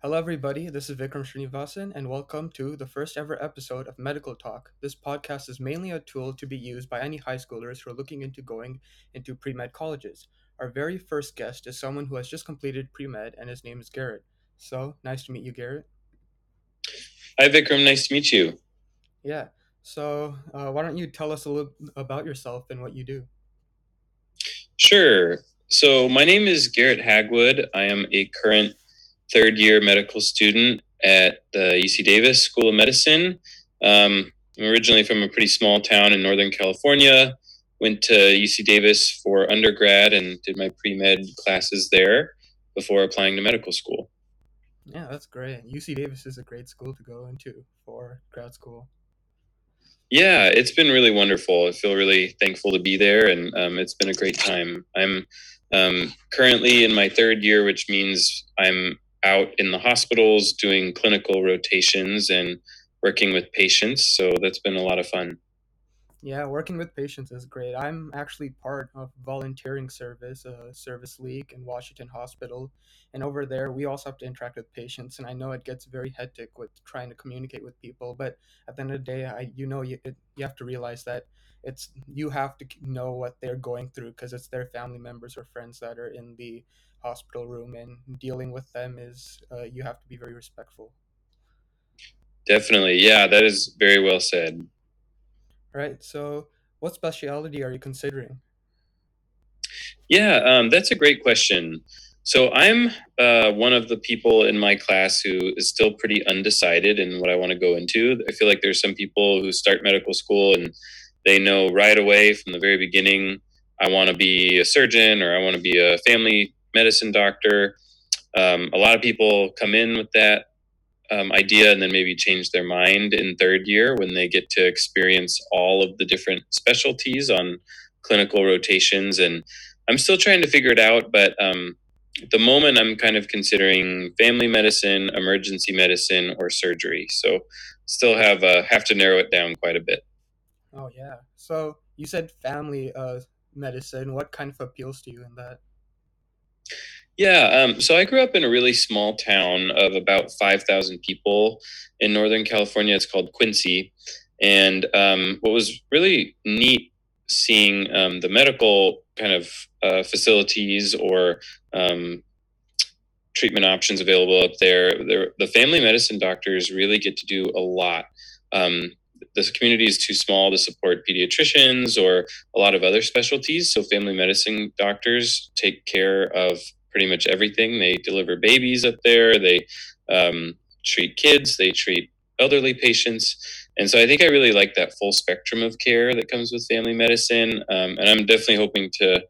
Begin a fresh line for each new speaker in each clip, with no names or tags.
Hello, everybody. This is Vikram Srinivasan, and welcome to the first ever episode of Medical Talk. This podcast is mainly a tool to be used by any high schoolers who are looking into going into pre med colleges. Our very first guest is someone who has just completed pre med, and his name is Garret. So, nice to meet you, Garret.
Hi, Vikram. Nice to meet you.
Yeah. So, uh, why don't you tell us a little about yourself and what you do?
Sure. So, my name is Garret Hagwood. I am a current third year medical student at the UC Davis School of Medicine. Um, I'm originally from a pretty small town in Northern California. Went to UC Davis for undergrad and did my pre med classes there before applying to medical school.
Yeah, that's great. UC Davis is a great school to go into for grad school.
Yeah, it's been really wonderful. I feel really thankful to be there, and um, it's been a great time. I'm um, currently in my third year, which means I'm out in the hospitals doing clinical rotations and working with patients. So that's been a lot of fun.
Yeah, working with patients is great. I'm actually part of volunteering service, a service league in Washington Hospital, and over there we also have to interact with patients. And I know it gets very hectic with trying to communicate with people, but at the end of the day, I you know you it, you have to realize that it's you have to know what they're going through because it's their family members or friends that are in the hospital room, and dealing with them is uh, you have to be very respectful.
Definitely, yeah, that is very well said.
Right. So, what specialty are you considering?
Yeah, um, that's a great question. So I'm uh, one of the people in my class who is still pretty undecided in what I want to go into. I feel like there's some people who start medical school and they know right away from the very beginning, I want to be a surgeon or I want to be a family medicine doctor. Um, a lot of people come in with that um, idea and then maybe change their mind in third year when they get to experience all of the different specialties on clinical rotations. And I'm still trying to figure it out, but um, at the moment I'm kind of considering family medicine, emergency medicine, or surgery. So still have uh, have to narrow it down quite a bit.
Oh yeah. So you said family uh, medicine. What kind of appeals to you in that?
Yeah, um, so I grew up in a really small town of about 5,000 people in Northern California. It's called Quincy. And um, what was really neat seeing um, the medical kind of uh, facilities or um, treatment options available up there, the family medicine doctors really get to do a lot. Um, the community is too small to support pediatricians or a lot of other specialties. So, family medicine doctors take care of pretty much everything. They deliver babies up there, they um, treat kids, they treat elderly patients. And so I think I really like that full spectrum of care that comes with family medicine. Um, and I'm definitely hoping to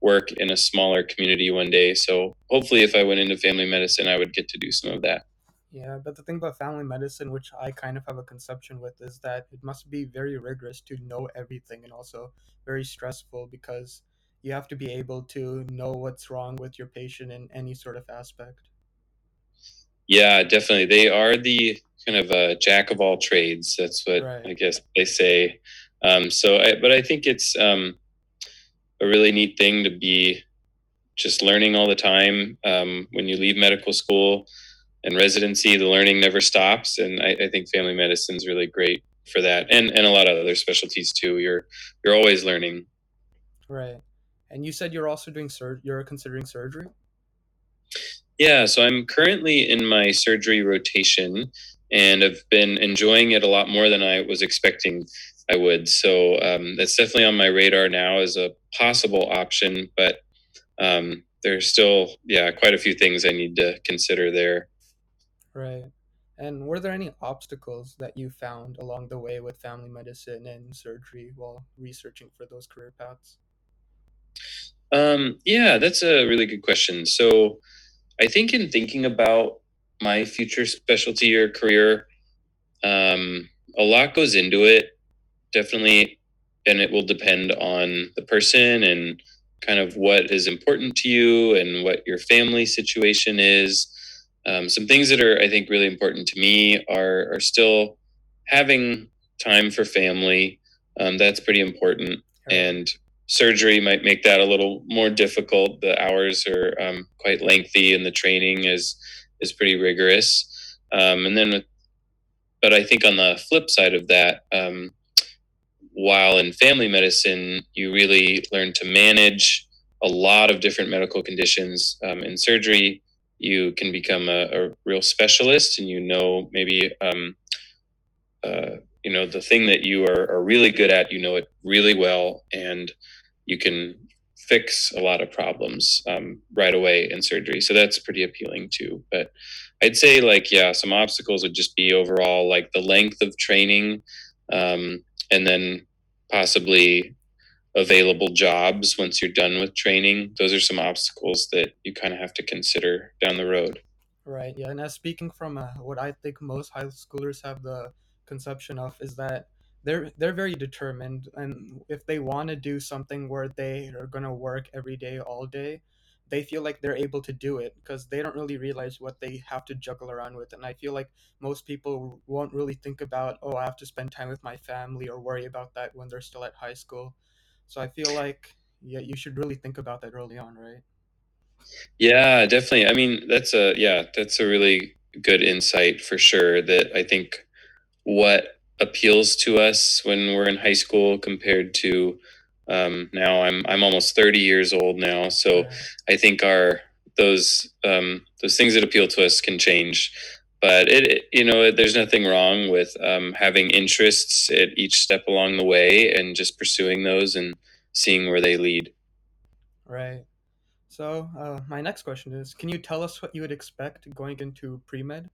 work in a smaller community one day. So hopefully, if I went into family medicine, I would get to do some of that.
Yeah, but the thing about family medicine, which I kind of have a conception with, is that it must be very rigorous to know everything and also very stressful because you have to be able to know what's wrong with your patient in any sort of aspect.
Yeah, definitely. They are the kind of a jack of all trades. That's what right. I guess they say. Um, so, I, but I think it's um, a really neat thing to be just learning all the time. Um, when you leave medical school and residency, the learning never stops, and I, I think family medicine is really great for that, and and a lot of other specialties too. You're you're always learning.
Right. And you said you're also doing sur- you're considering surgery?
Yeah, so I'm currently in my surgery rotation and I've been enjoying it a lot more than I was expecting I would. So um, that's definitely on my radar now as a possible option, but um, there's still, yeah, quite a few things I need to consider there.
Right. And were there any obstacles that you found along the way with family medicine and surgery while researching for those career paths?
Um, yeah, that's a really good question. So, I think in thinking about my future specialty or career, um, a lot goes into it. Definitely, and it will depend on the person and kind of what is important to you and what your family situation is. Um, some things that are, I think, really important to me are are still having time for family. Um, that's pretty important, and surgery might make that a little more difficult. The hours are um, quite lengthy, and the training is is pretty rigorous. Um, and then, but I think on the flip side of that, um, while in family medicine, you really learn to manage a lot of different medical conditions. Um, in surgery, you can become a, a, real specialist and you know maybe um, uh, you know the thing that you are, are really good at you know it really well and you can fix a lot of problems um, right away in surgery. So that's pretty appealing too. But i'd say like yeah some obstacles would just be overall like the length of training um, and then possibly available jobs once you're done with training. Those are some obstacles that you kind of have to consider down the road.
Right yeah and as speaking from uh, what i think most high schoolers have the conception of is that they're they're very determined and if they want to do something where they are to work every day all day they feel like they're able to do it because they don't really realize what they have to juggle around with and i feel like most people won't really think about oh i have to spend time with my family or worry about that when they're still at high school so i feel like yeah you should really think about that early on right?
Yeah definitely. I mean that's a yeah that's a really good insight for sure that i think what appeals to us when we're in high school compared to um, now I'm I'm almost 30 years old now. So I think our those um, those things that appeal to us can change but it, you know there's nothing wrong with um, having interests at each step along the way and just pursuing those and seeing where they lead
right so uh, my next question is can you tell us what you would expect going into pre-med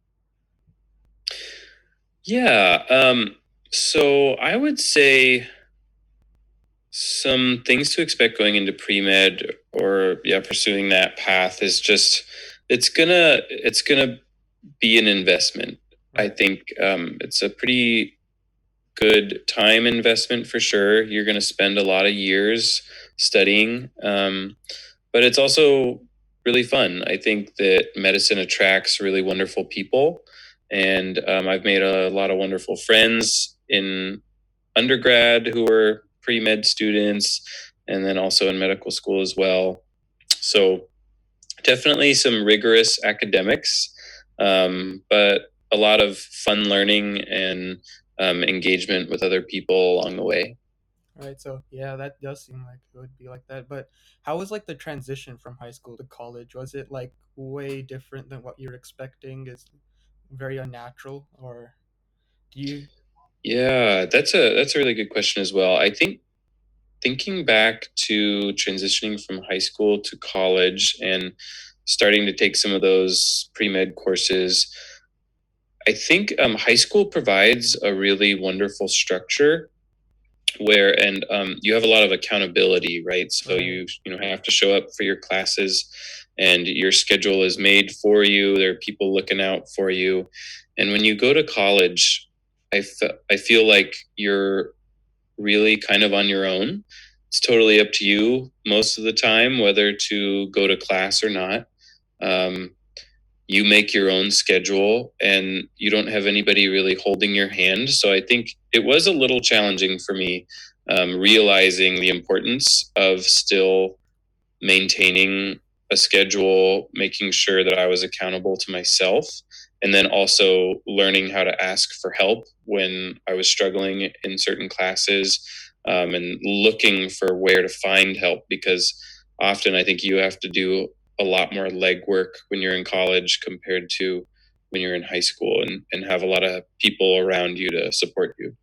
yeah. Um, so I would say some things to expect going into pre med or yeah, pursuing that path is just it's gonna it's gonna be an investment. I think um, it's a pretty good time investment for sure. You're going to spend a lot of years studying, um, but it's also really fun. I think that medicine attracts really wonderful people and um, I've made a lot of wonderful friends in undergrad who are pre med students, and then also in medical school as well. So definitely some rigorous academics, um, but a lot of fun learning and um, engagement with other people along the way.
Right. So yeah, that does seem like it would be like that. But how was like the transition from high school to college? Was it like way different than what you're expecting? Is very unnatural or do you
yeah that's a that's a really good question as well i think thinking back to transitioning from high school to college and starting to take some of those pre-med courses i think um, high school provides a really wonderful structure where and um, you have a lot of accountability right so you you know have to show up for your classes and your schedule is made for you. There are people looking out for you. And when you go to college, I, f- I feel like you're really kind of on your own. It's totally up to you most of the time whether to go to class or not. Um, you make your own schedule and you don't have anybody really holding your hand. So I think it was a little challenging for me um, realizing the importance of still maintaining a schedule, making sure that I was accountable to myself, and then also learning how to ask for help when I was struggling in certain classes um, and looking for where to find help because often I think you have to do a lot more legwork when you're in college compared to when you're in high school and, and have a lot of people around you to support you.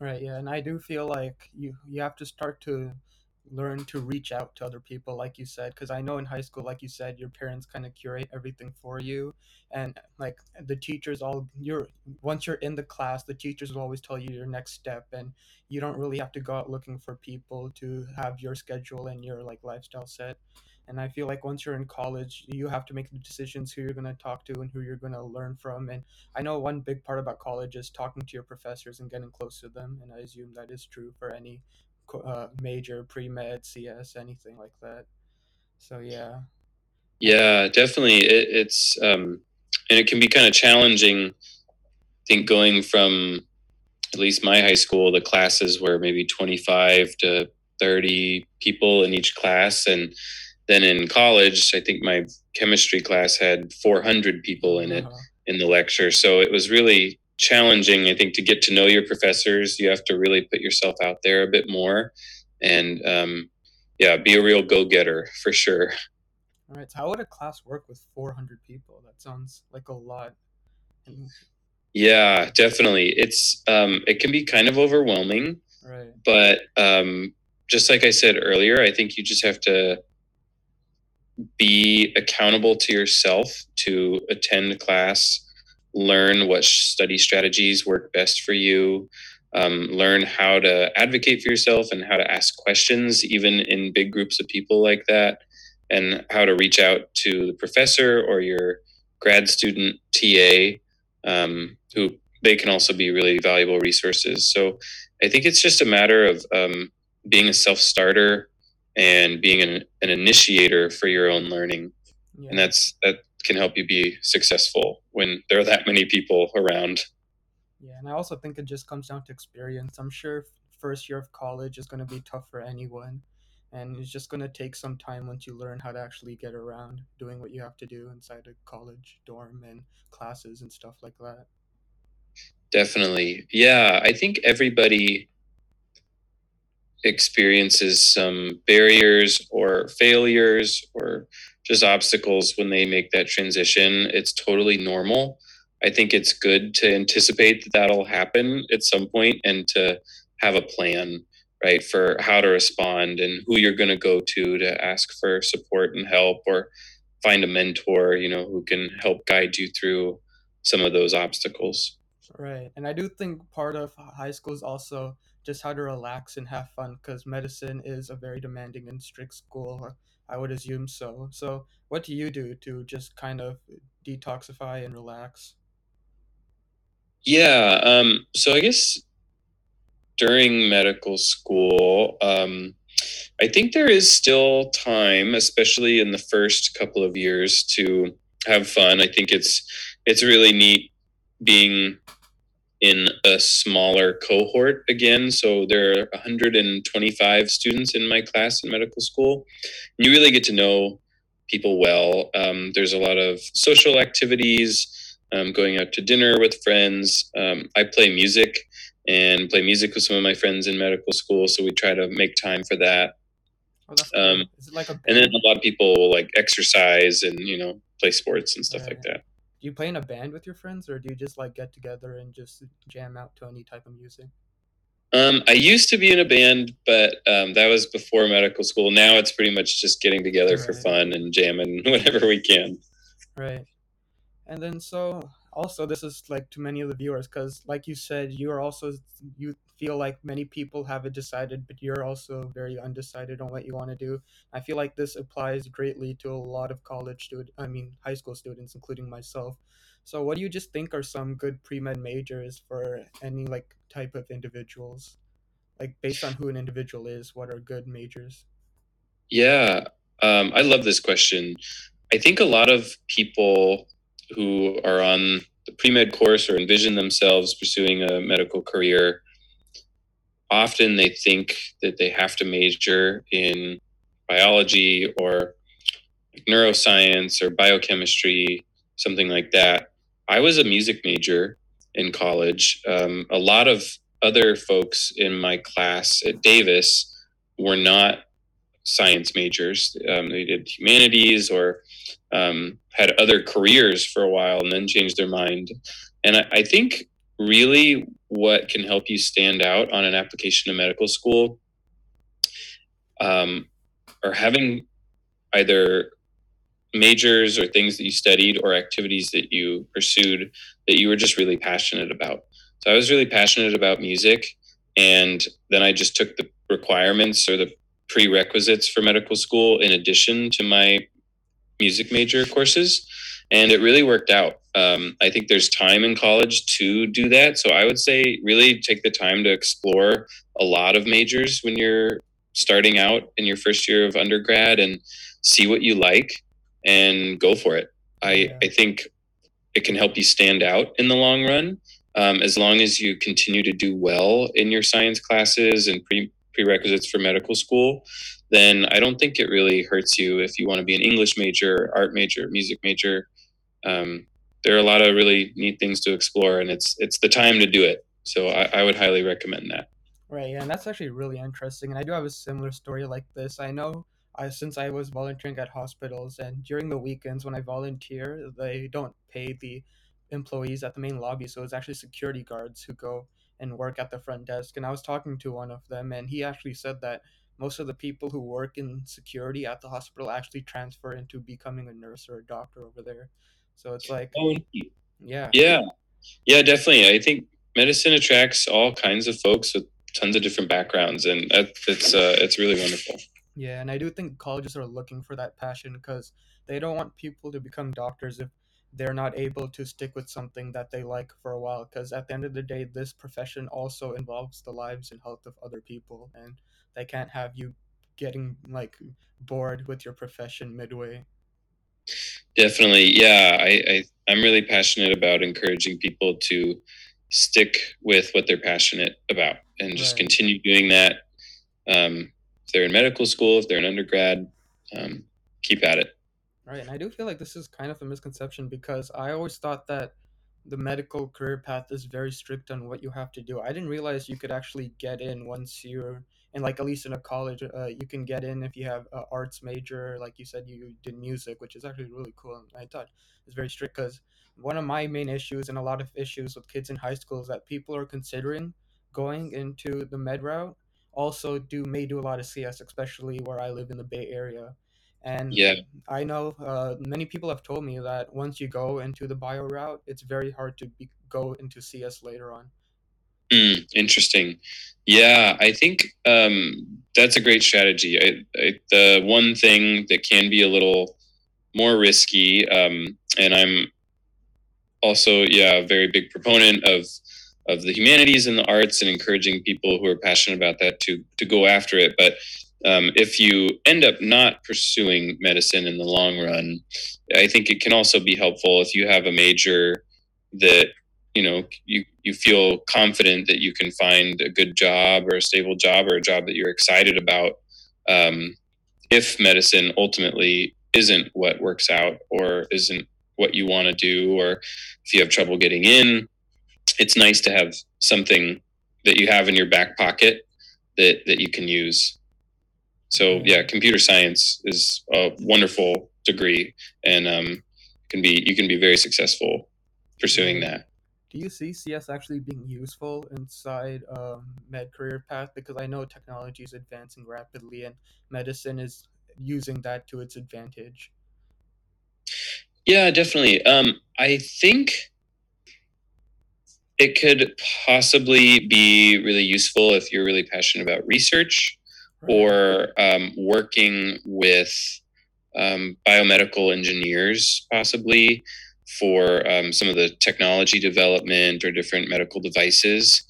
Right, yeah, and I do feel like you you have to start to learn to reach out to other people like you said because i know in high school like you said your parents kind of curate everything for you and like the teachers all you're once you're in the class the teachers will always tell you your next step and you don't really have to go out looking for people to have your schedule and your like lifestyle set and i feel like once you're in college you have to make the decisions who you're going to talk to and who you're going to learn from and i know one big part about college is talking to your professors and getting close to them and i assume that is true for any uh, major pre med, CS, anything like that. So yeah.
Yeah, definitely. It, it's um, and it can be kind of challenging. I think going from at least my high school, the classes were maybe twenty five to thirty people in each class, and then in college, I think my chemistry class had 400 people in it uh-huh. in the lecture. So it was really challenging, I think, to get to know your professors. You have to really put yourself out there a bit more and, um, yeah, be a real go getter for sure.
All right. So how would a class work with 400 people? That sounds like a lot.
Yeah, definitely. It's um, it can be kind of overwhelming.
Right.
But um, just like I said earlier, I think you just have to be accountable to yourself to attend class, learn what study strategies work best for you, um, learn how to advocate for yourself and how to ask questions, even in big groups of people like that, and how to reach out to the professor or your grad student TA, um, who they can also be really valuable resources. So I think it's just a matter of um, being a self starter and being an, an initiator for your own learning. Yeah. And that's that can help you be successful when there are that many people around.
Yeah, and I also think it just comes down to experience. I'm sure first year of college is going to be tough for anyone and it's just going to take some time once you learn how to actually get around doing what you have to do inside a college dorm and classes and stuff like that
definitely yeah i think everybody experiences some barriers or failures or just obstacles when they make that transition it's totally normal. I think it's good to anticipate that that'll happen at some point and to have a plan right for how to respond and who you're going to go to to ask for support and help or find a mentor you know who can help guide you through some of those obstacles.
Right and i do think part of high school is also just how to relax and have fun because medicine is a very demanding and strict school i would assume so so what do you do to just kind of detoxify and relax
yeah um so i guess during medical school, um, I think there is still time, especially in the first couple of years, to have fun. I think it's it's really neat being in a smaller cohort again. So there are 125 students in my class in medical school. You really get to know people well. Um, there's a lot of social activities, um, going out to dinner with friends. Um, I play music and play music with some of my friends in medical school. So we try to make time for that. Oh, um, like a and then a lot of people will like exercise and you know play sports and stuff right. like that.
Do you play in a band with your friends, or do you just like get together and just jam out to any type of music?
Um, I used to be in a band, but um, that was before medical school. Now it's pretty much just getting together right. for fun and jamming whenever we can.
Right. And then so also this is like to many of the viewers because like you said you are also you feel like many people have it decided but you're also very undecided on what you want to do. I feel like this applies greatly to a lot of college student i mean high school students including myself. So what do you just think are some good pre-med majors for any like type of individuals? Like based on who an individual is what are good majors?
Yeah um, i love this question. I think a lot of people who are on the pre med course or envision themselves pursuing a medical career, often they think that they have to major in biology or neuroscience or biochemistry, something like that. I was a music major in college. Um, a lot of other folks in my class at Davis were not science majors. Um, they did humanities or um, had other careers for a while and then changed their mind. And I, I think really what can help you stand out on an application to medical school um, are having either majors or things that you studied or activities that you pursued that you were just really passionate about. So I was really passionate about music. And then I just took the requirements or the prerequisites for medical school in addition to my music major courses and it really worked out um, i think there's time in college to do that so i would say really take the time to explore a lot of majors when you're starting out in your first year of undergrad and see what you like and go for it i yeah. i think it can help you stand out in the long run um, as long as you continue to do well in your science classes and pre- prerequisites for medical school then I don't think it really hurts you if you want to be an English major, art major, music major. Um, there are a lot of really neat things to explore, and it's it's the time to do it. So I, I would highly recommend that.
Right, yeah, and that's actually really interesting. And I do have a similar story like this. I know since I was volunteering at hospitals and during the weekends when I volunteer, they don't pay the employees at the main lobby, so it's actually security guards who go and work at the front desk. And I was talking to one of them and he actually said that most of the people who work in security at the hospital actually transfer into becoming a nurse or a doctor over there. So it's like
Oh,
yeah.
yeah, yeah, definitely. I think medicine attracts all kinds of folks with tons of different backgrounds, and that, it's uh, it's really wonderful.
Yeah, and I do think colleges are looking for that passion because they don't want people to become doctors if they're not able to stick with something that they like for a while. Because at the end of the day, this profession also involves the lives and health of other people, and they can't have you getting like bored with your profession midway.
Definitely, yeah. I, I I'm really passionate about encouraging people to stick with what they're passionate about and just
Right.
continue doing that. Um, if they're in medical school, if they're an undergrad, um, keep at it.
Right, and I do feel like this is kind of a misconception because I always thought that the medical career path is very strict on what you have to do. I didn't realize you could actually get in once you're in, like at least in a college, uh, you can get in if you have a arts major. Like you said, you did music, which is actually really cool. And I thought it's very strict because one of my main issues and a lot of issues with kids in high school is that people are considering going into the med route. Also, do may do a lot of CS, especially where I live in the Bay Area and
Yeah.
I know uh, many people have told me that once you go into the bio route, it's very hard to be, go into CS later on.
Mm, interesting. Yeah, I think um, that's a great strategy. I, I, the one thing that can be a little more risky, um, and I'm also yeah a very big proponent of of the humanities and the arts and encouraging people who are passionate about that to to go after it. But um, if you end up not pursuing medicine in the long run, I think it can also be helpful if you have a major that you know you you feel confident that you can find a good job or a stable job or a job that you're excited about. Um, if medicine ultimately isn't what works out or isn't what you want to do, or if you have trouble getting in, it's nice to have something that you have in your back pocket that that you can use. So yeah, computer science is a wonderful degree, and um, can be you can be very successful pursuing that.
Do you see CS actually being useful inside um, med career path? Because I know technology is advancing rapidly, and medicine is using that to its advantage.
Yeah, definitely. Um, I think it could possibly be really useful if you're really passionate about research
Right.
or um, working with um, biomedical engineers, possibly for um, some of the technology development or different medical devices.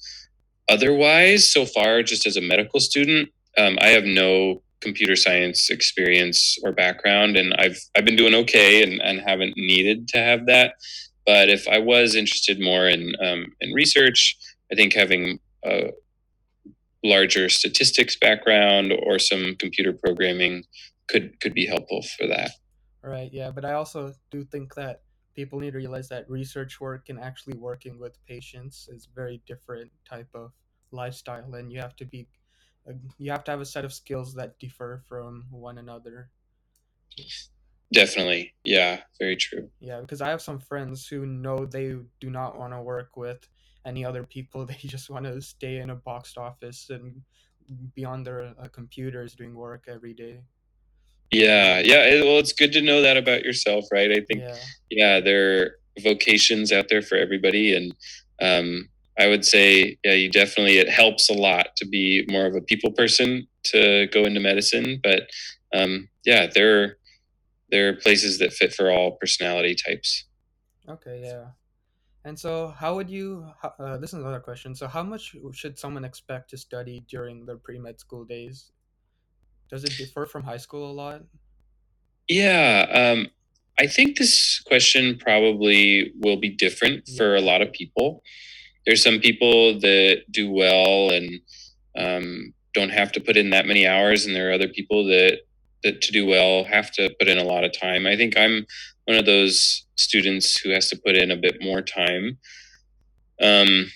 Otherwise, so far, just as a medical student, um, I have no computer science experience or background, and I've I've been doing okay and, and haven't needed to have that. But if I was interested more in um, in research, I think having a larger statistics background or some computer programming could could be helpful for that.
Right, yeah, but I also do think that people need to realize that research work and actually working with patients is very different type of lifestyle, and you have to be, uh, you have to have a set of skills that differ from one another.
Definitely. Yeah, very true.
Yeah, because I have some friends who know they do not want to work with any other people. They just want to stay in a boxed office and be on their uh, computers doing work every day.
Yeah, yeah. it- well, it's good to know that about yourself, right? I think,
Yeah.
yeah, there are vocations out there for everybody, and um, I would say, yeah, you definitely it helps a lot to be more of a people person to go into medicine, but um, yeah, there are there are places that fit for all personality types.
Okay, yeah. And so, how would you? Uh, this is another question. So, how much should someone expect to study during their pre med school days? Does it differ from high school a lot?
Yeah, um, I think this question probably will be different for a lot of people. There's some people that do well and um, don't have to put in that many hours, and there are other people that that to do well have to put in a lot of time. I think I'm one of those students who has to put in a bit more time. Um,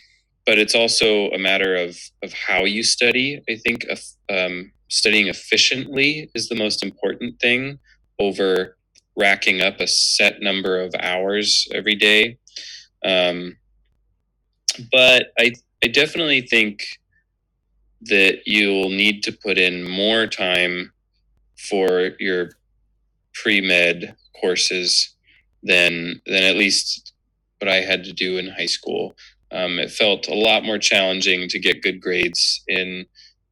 but it's also a matter of of how you study. I think um, studying efficiently is the most important thing over racking up a set number of hours every day. Um, but I I definitely think that you'll need to put in more time for your pre-med courses than than at least what I had to do in high school. Um, it felt a lot more challenging to get good grades in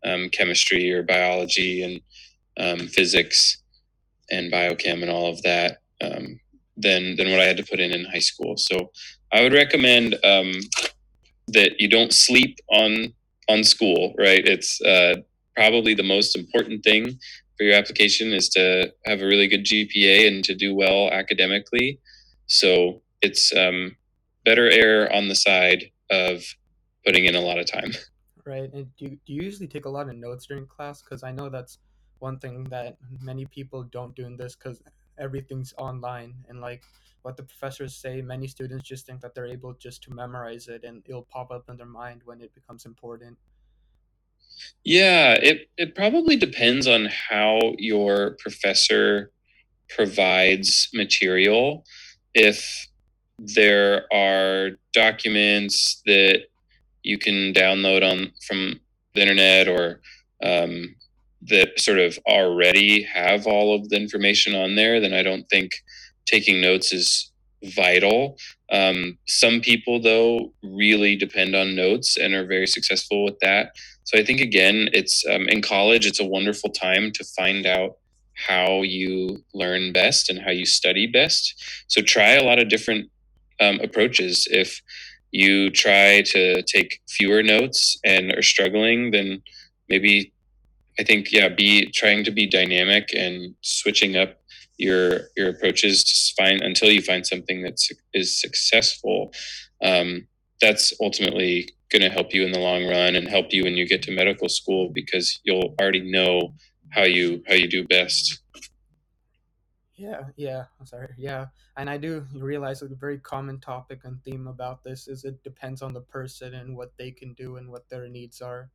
um, chemistry or biology and um, physics and biochem and all of that um, than than what I had to put in in high school. So I would recommend um, that you don't sleep on on school. Right, it's uh, probably the most important thing for your application is to have a really good GPA and to do well academically. So it's um, better err on the side of putting in a lot of time.
Right. And do do you usually take a lot of notes during class? Because I know that's one thing that many people don't do in this because everything's online and like what the professors say many students just think that they're able just to memorize it and it'll pop up in their mind when it becomes important
yeah, it it probably depends on how your professor provides material. If there are documents that you can download on from the internet or um, that sort of already have all of the information on there, then I don't think taking notes is vital. Um, some people, though, really depend on notes and are very successful with that. So I think again, it's um, in college. It's a wonderful time to find out how you learn best and how you study best. So try a lot of different um, approaches. If you try to take fewer notes and are struggling, then maybe I think yeah, be trying to be dynamic and switching up your your approaches to find until you find something that is successful. Um, that's ultimately going to help you in the long run and help you when you get to medical school because you'll already know how you how you do best.
Yeah, yeah. I'm sorry. Yeah, and I do realize a very common topic and theme about this is it depends on the person and what they can do and what their needs are,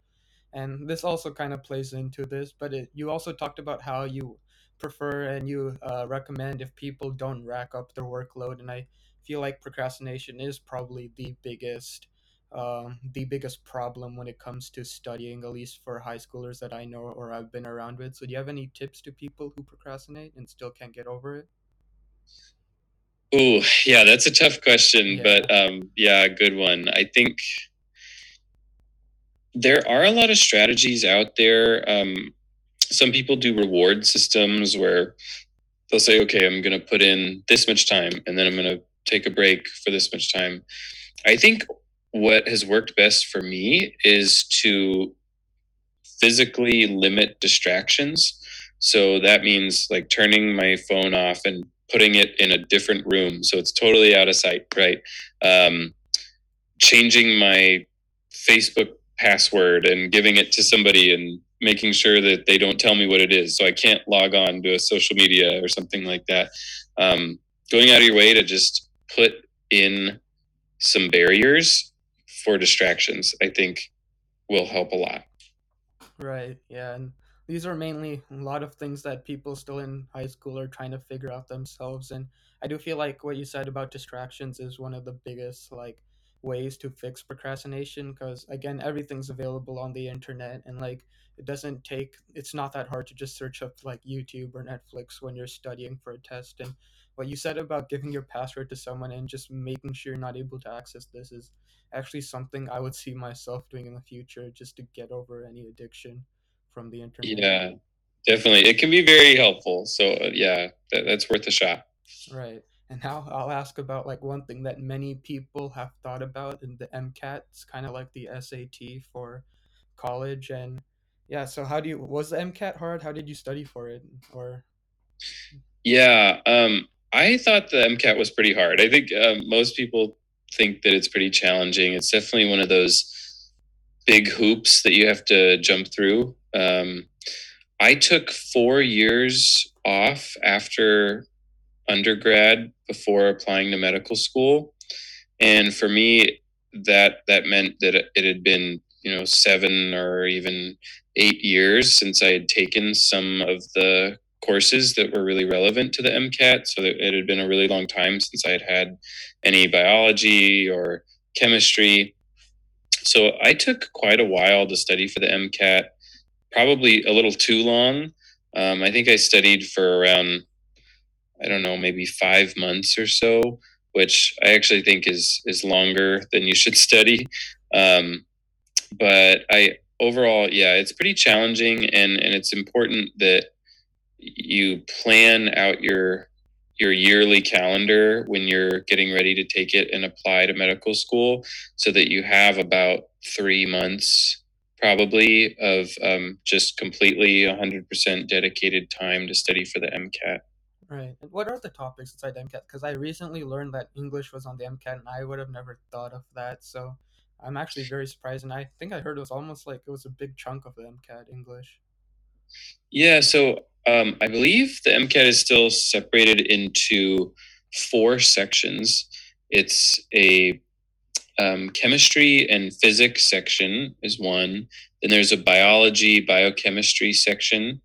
and this also kind of plays into this. But it, you also talked about how you prefer and you uh, recommend if people don't rack up their workload, and I feel like procrastination is probably the biggest um, the biggest problem when it comes to studying, at least for high schoolers that I know or I've been around with. So, do you have any tips to people who procrastinate and still can't get over it?
Oh, yeah, that's a tough question, yeah. but um, yeah, good one. I think there are a lot of strategies out there. Um, some people do reward systems where they'll say, okay, I'm going to put in this much time and then I'm going to take a break for this much time. I think what has worked best for me is to physically limit distractions. So that means like turning my phone off and putting it in a different room so it's totally out of sight, right? Um, changing my Facebook password and giving it to somebody and making sure that they don't tell me what it is so I can't log on to a social media or something like that. Um, going out of your way to just put in some barriers for distractions, I think will help a lot.
Right. Yeah. And these are mainly a lot of things that people still in high school are trying to figure out themselves. And I do feel like what you said about distractions is one of the biggest like ways to fix procrastination because again everything's available on the internet and like it doesn't take it's not that hard to just search up like youtube or netflix when you're studying for a test and what you said about giving your password to someone and just making sure you're not able to access this is actually something I would see myself doing in the future just to get over any addiction from the internet.
Yeah, definitely. It can be very helpful. So, uh, yeah, that, that's worth a shot.
Right. And now I'll ask about like one thing that many people have thought about in the MCAT. It's kind of like the SAT for college. And yeah, so how do you, was the MCAT hard? How did you study for it? Or,
yeah, um, I thought the MCAT was pretty hard. I think um, most people think that it's pretty challenging. It's definitely one of those big hoops that you have to jump through. Um, I took four years off after undergrad before applying to medical school, and for me, that that meant that it had been you know seven or even eight years since I had taken some of the courses that were really relevant to the MCAT. So it had been a really long time since I had had any biology or chemistry. So I took quite a while to study for the MCAT, probably a little too long. Um, I think I studied for around, I don't know, maybe five months or so, which I actually think is is longer than you should study. Um, but I overall, yeah, it's pretty challenging, and and it's important that you plan out your your yearly calendar when you're getting ready to take it and apply to medical school so that you have about three months probably of um, just completely 100% dedicated time to study for the MCAT.
Right. And what are the topics inside the MCAT? Because I recently learned that English was on the MCAT and I would have never thought of that. So I'm actually very surprised. And I think I heard it was almost like it was a big chunk of the MCAT English.
Yeah, so um, I believe the MCAT is still separated into four sections. It's a um, chemistry and physics section is one. Then there's a biology, biochemistry section,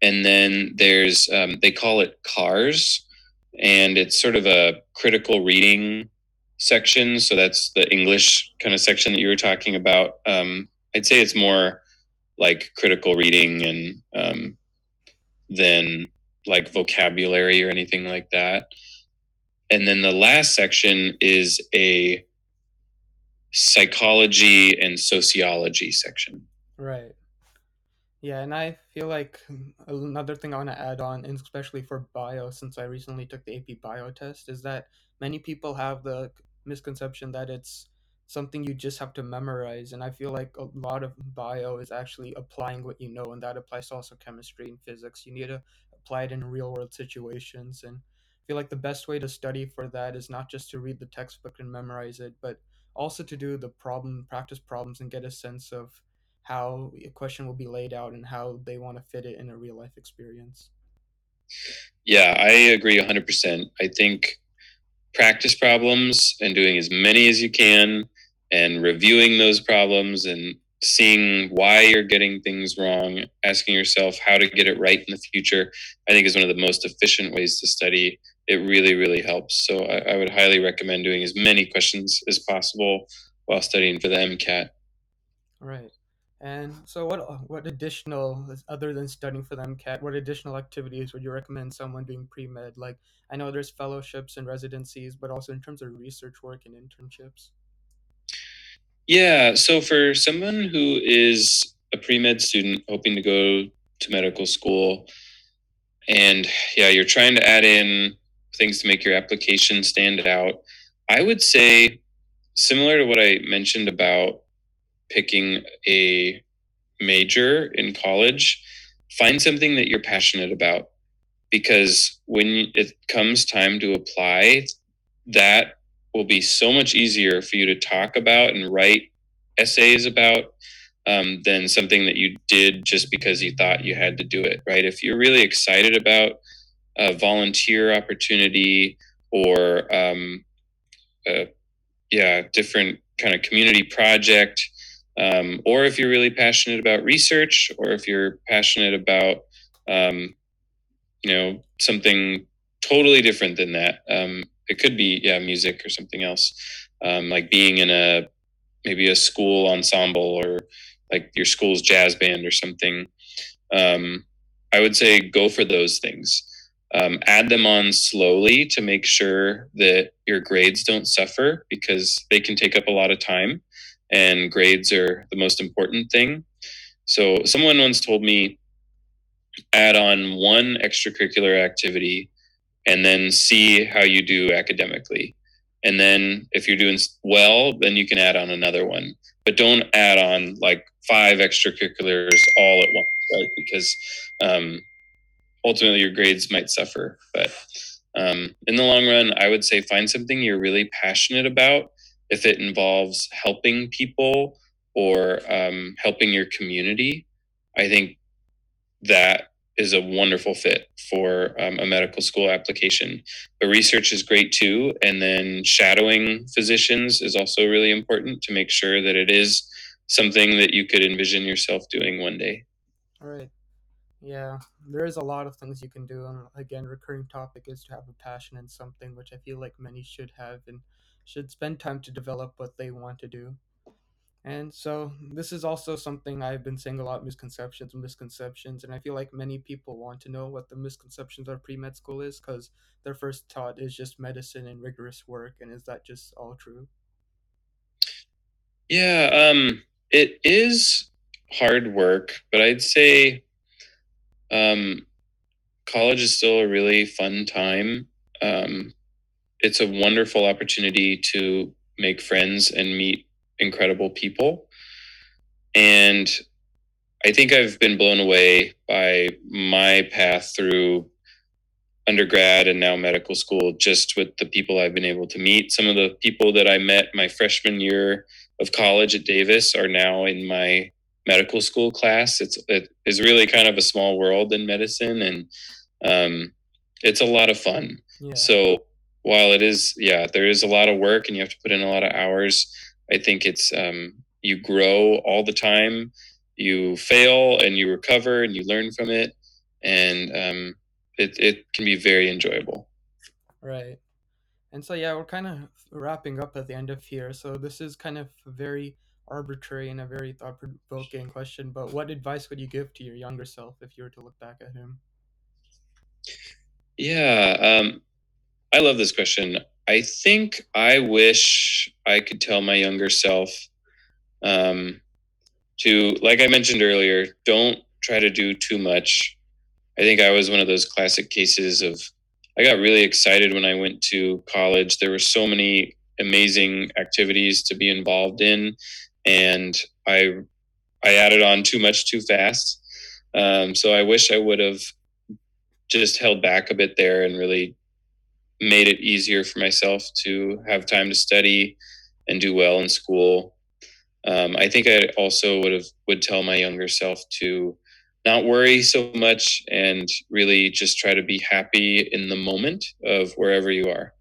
and then there's um, they call it CARS, and it's sort of a critical reading section. So that's the English kind of section that you were talking about. Um, I'd say it's more like critical reading and um, than like vocabulary or anything like that. And then the last section is a psychology and sociology section.
Right. Yeah, and I feel like another thing I want to add on, especially for bio, since I recently took the AP bio test, is that many people have the misconception that it's something you just have to memorize. And I feel like a lot of bio is actually applying what you know, and that applies to also chemistry and physics. You need to apply it in real world situations. And I feel like the best way to study for that is not just to read the textbook and memorize it, but also to do the problem, practice problems, and get a sense of how a question will be laid out and how they want to fit it in a real life experience.
Yeah, I agree 100%. I think practice problems and doing as many as you can and reviewing those problems and seeing why you're getting things wrong, asking yourself how to get it right in the future, I think is one of the most efficient ways to study. It really, really helps. So I, I would highly recommend doing as many questions as possible while studying for the MCAT.
Right. And so, what what additional, other than studying for the MCAT, what additional activities would you recommend someone doing pre med? Like, I know there's fellowships and residencies, but also in terms of research work and internships.
Yeah. So for someone who is a pre med student hoping to go to medical school, and yeah, you're trying to add in things to make your application stand out, I would say, similar to what I mentioned about picking a major in college, find something that you're passionate about. Because when it comes time to apply, that will be so much easier for you to talk about and write essays about um, than something that you did just because you thought you had to do it, right? If you're really excited about a volunteer opportunity or, um, a, yeah, different kind of community project, um, or if you're really passionate about research, or if you're passionate about, um, you know, something totally different than that, um, it could be yeah music or something else um, like being in a maybe a school ensemble or like your school's jazz band or something um, i would say go for those things. Um, add them on slowly to make sure that your grades don't suffer because they can take up a lot of time and grades are the most important thing. So someone once told me add on one extracurricular activity and then see how you do academically. And then if you're doing well, then you can add on another one. But don't add on like five extracurriculars all at once, right? Because um, ultimately your grades might suffer. But um, in the long run, I would say find something you're really passionate about. If it involves helping people or um, helping your community, I think that is a wonderful fit for um, a medical school application. But research is great too. And then shadowing physicians is also really important to make sure that it is something that you could envision yourself doing one day.
All right. Yeah, there is a lot of things you can do. And again, recurring topic is to have a passion in something, which I feel like many should have and should spend time to develop what they want to do. And so this is also something I've been saying a lot misconceptions and misconceptions. And I feel like many people want to know what the misconceptions of pre med school is because their first thought is just medicine and rigorous work. And is that just all true?
Yeah, um, it is hard work, but I'd say um, college is still a really fun time. Um, it's a wonderful opportunity to make friends and meet incredible people. And I think I've been blown away by my path through undergrad and now medical school just with the people I've been able to meet. Some of the people that I met my freshman year of college at Davis are now in my medical school class. It's it is really kind of a small world in medicine and um, it's a lot of fun.
Yeah.
So while it is yeah, there is a lot of work and you have to put in a lot of hours I think it's um, you grow all the time. You fail and you recover and you learn from it, and um, it it can be very enjoyable.
Right. And so yeah, we're kind of wrapping up at the end of here. So this is kind of very arbitrary and a very thought provoking question. But what advice would you give to your younger self if you were to look back at him?
Yeah, um, I love this question. I think I wish I could tell my younger self um, to, like I mentioned earlier, don't try to do too much. I think I was one of those classic cases of I got really excited when I went to college. There were so many amazing activities to be involved in, and I I added on too much too fast. Um, so I wish I would have just held back a bit there and really made it easier for myself to have time to study and do well in school. Um, I think I also would have would tell my younger self to not worry so much and really just try to be happy in the moment of wherever you are.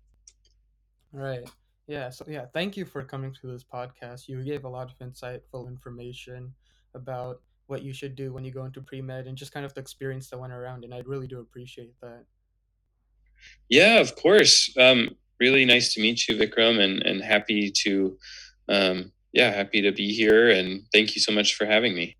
Right. Yeah. So yeah, thank you for coming to this podcast. You gave a lot of insightful information about what you should do when you go into pre med and just kind of the experience that went around, and I really do appreciate that.
Yeah, of course. Um, really nice to meet you, Vikram, and and happy to, um, yeah, happy to be here. And thank you so much for having me.